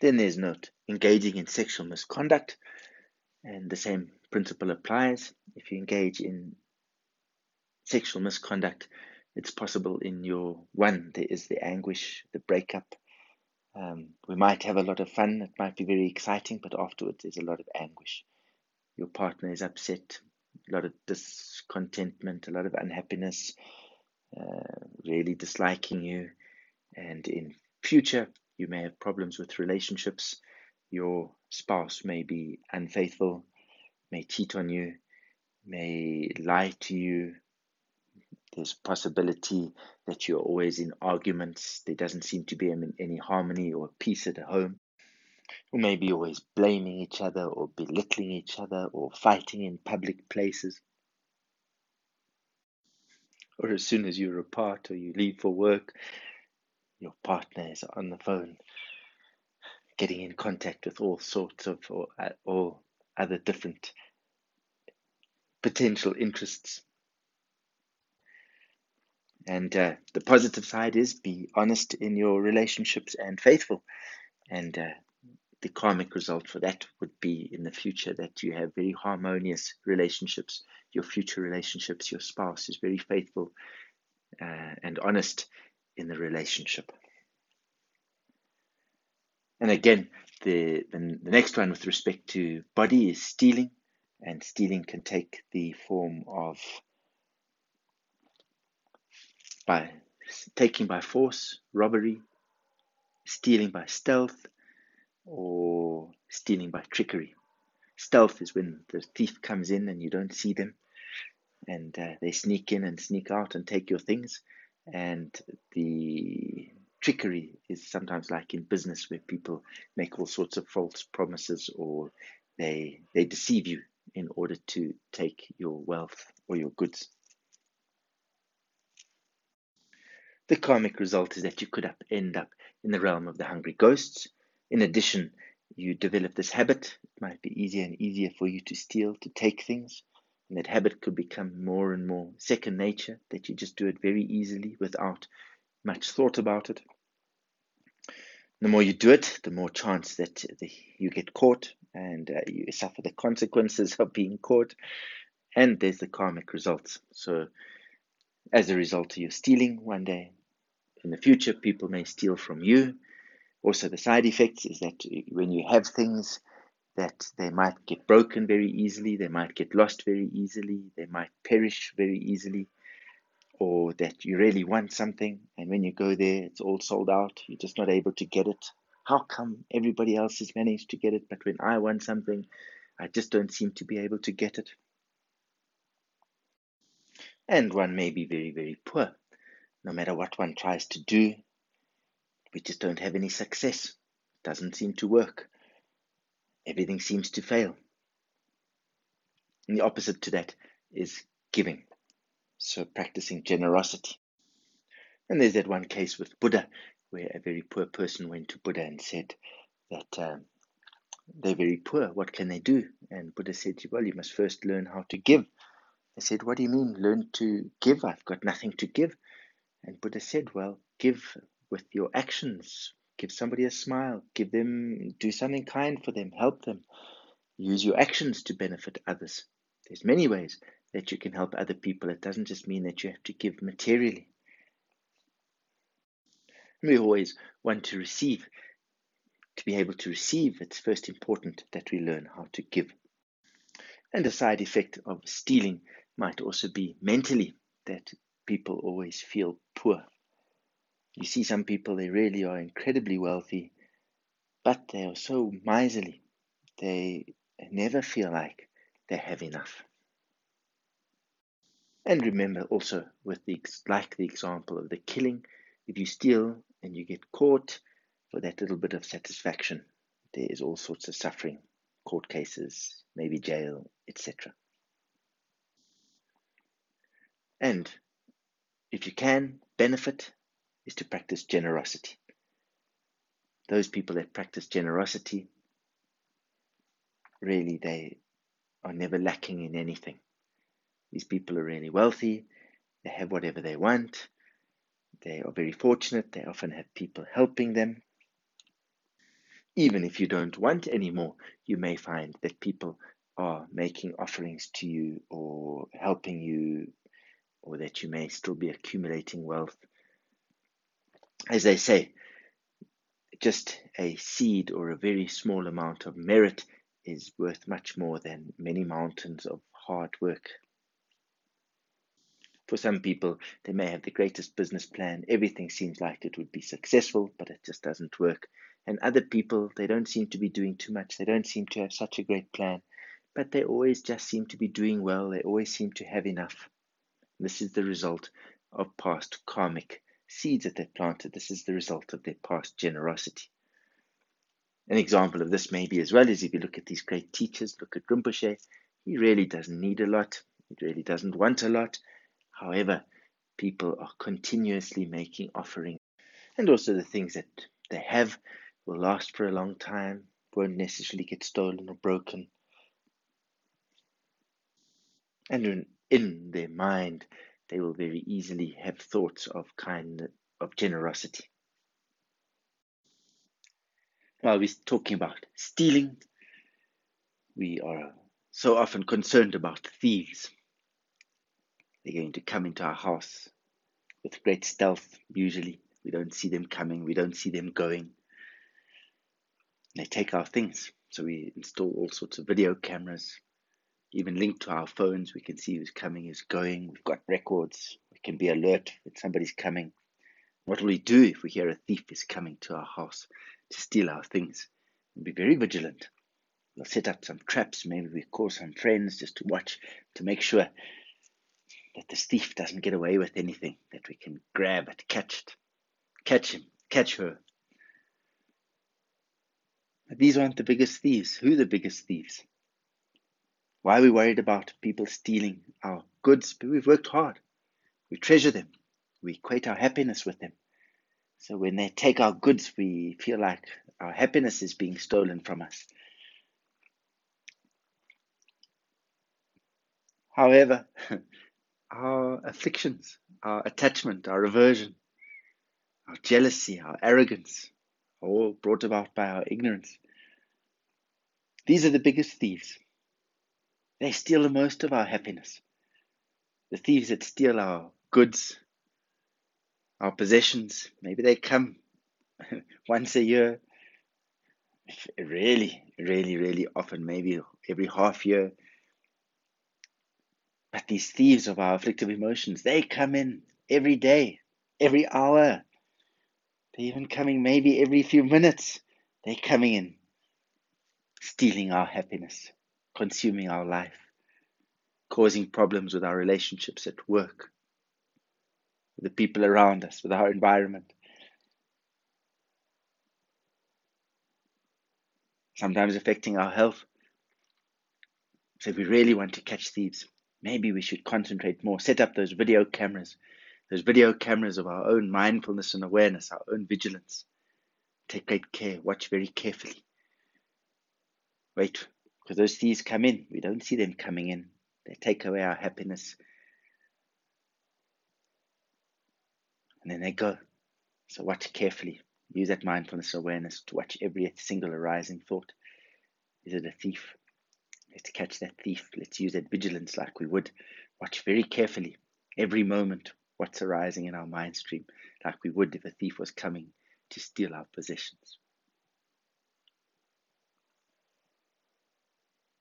Then there's not engaging in sexual misconduct, and the same principle applies. If you engage in sexual misconduct, it's possible in your one, there is the anguish, the breakup. Um, we might have a lot of fun, it might be very exciting, but afterwards there's a lot of anguish. Your partner is upset, a lot of discontentment, a lot of unhappiness, uh, really disliking you, and in future you may have problems with relationships. Your spouse may be unfaithful, may cheat on you, may lie to you. There's possibility that you're always in arguments. There doesn't seem to be any harmony or peace at home. Or maybe always blaming each other or belittling each other or fighting in public places. Or as soon as you're apart or you leave for work, your partners on the phone getting in contact with all sorts of or uh, all other different potential interests. And uh, the positive side is be honest in your relationships and faithful. And uh, the karmic result for that would be in the future that you have very harmonious relationships. Your future relationships, your spouse is very faithful uh, and honest in the relationship. And again, the, the, the next one with respect to body is stealing, and stealing can take the form of by taking by force, robbery, stealing by stealth, or stealing by trickery. Stealth is when the thief comes in and you don't see them, and uh, they sneak in and sneak out and take your things. And the trickery is sometimes like in business where people make all sorts of false promises or they they deceive you in order to take your wealth or your goods. The karmic result is that you could up, end up in the realm of the hungry ghosts. In addition, you develop this habit. It might be easier and easier for you to steal, to take things. And that habit could become more and more second nature, that you just do it very easily without much thought about it. The more you do it, the more chance that you get caught and uh, you suffer the consequences of being caught. And there's the karmic results. So, as a result of your stealing, one day in the future, people may steal from you. Also, the side effects is that when you have things, that they might get broken very easily, they might get lost very easily, they might perish very easily or that you really want something and when you go there it's all sold out you're just not able to get it. How come everybody else has managed to get it but when i want something i just don't seem to be able to get it? And one may be very very poor no matter what one tries to do. We just don't have any success. It doesn't seem to work everything seems to fail and the opposite to that is giving so practicing generosity. And there's that one case with Buddha where a very poor person went to Buddha and said that um, they're very poor. What can they do? And Buddha said, Well, you must first learn how to give. They said, What do you mean, learn to give? I've got nothing to give. And Buddha said, Well, give with your actions. Give somebody a smile. Give them, do something kind for them. Help them. Use your actions to benefit others. There's many ways that you can help other people. It doesn't just mean that you have to give materially. We always want to receive. To be able to receive, it's first important that we learn how to give. And a side effect of stealing might also be mentally that people always feel poor. You see some people, they really are incredibly wealthy, but they are so miserly. They never feel like they have enough. And remember also with the like the example of the killing, if you steal and you get caught for that little bit of satisfaction, there is all sorts of suffering, court cases, maybe jail, etc. And if you can benefit is to practice generosity. Those people that practice generosity really they are never lacking in anything. These people are really wealthy, they have whatever they want, they are very fortunate, they often have people helping them. even if you don't want any more, you may find that people are making offerings to you or helping you, or that you may still be accumulating wealth. As they say, just a seed or a very small amount of merit is worth much more than many mountains of hard work. For some people, they may have the greatest business plan, everything seems like it would be successful, but it just doesn't work. And other people, they don't seem to be doing too much. They don't seem to have such a great plan, but they always just seem to be doing well. They always seem to have enough. This is the result of past karmic seeds that they've planted. This is the result of their past generosity. An example of this maybe as well is if you look at these great teachers, look at Rinpoche, he really doesn't need a lot. He really doesn't want a lot. However, people are continuously making offerings. And also the things that they have will last for a long time, won't necessarily get stolen or broken. And in, in their mind, they will very easily have thoughts of kindness, of generosity. While we're talking about stealing, we are so often concerned about thieves. They're going to come into our house with great stealth, usually. We don't see them coming, we don't see them going they take our things. So we install all sorts of video cameras, even linked to our phones. We can see who's coming, who's going. We've got records. We can be alert that somebody's coming. What will we do if we hear a thief is coming to our house to steal our things? We'll be very vigilant. We'll set up some traps. Maybe we call some friends just to watch to make sure that this thief doesn't get away with anything, that we can grab it, catch it, catch him, catch her, But these aren't the biggest thieves. Who are the biggest thieves? Why are we worried about people stealing our goods? But we've worked hard. We treasure them. We equate our happiness with them. So when they take our goods, we feel like our happiness is being stolen from us. However, our afflictions, our attachment, our aversion, our jealousy, our arrogance, are all brought about by our ignorance. These are the biggest thieves. They steal the most of our happiness. The thieves that steal our goods, our possessions, maybe they come once a year, really, really, really often, maybe every half year. But these thieves of our afflictive emotions, they come in every day, every hour, they're even coming maybe every few minutes. They're coming in, stealing our happiness, consuming our life, causing problems with our relationships at work, with the people around us, with our environment. Sometimes affecting our health. So, if we really want to catch thieves, maybe we should concentrate more, set up those video cameras those video cameras of our own mindfulness and awareness, our own vigilance. Take great care, watch very carefully. Wait, because those thieves come in. We don't see them coming in. They take away our happiness. And then they go. So watch carefully. Use that mindfulness awareness to watch every single arising thought. Is it a thief? Let's catch that thief. Let's use that vigilance like we would. Watch very carefully every moment what's arising in our mind stream, like we would if a thief was coming to steal our possessions.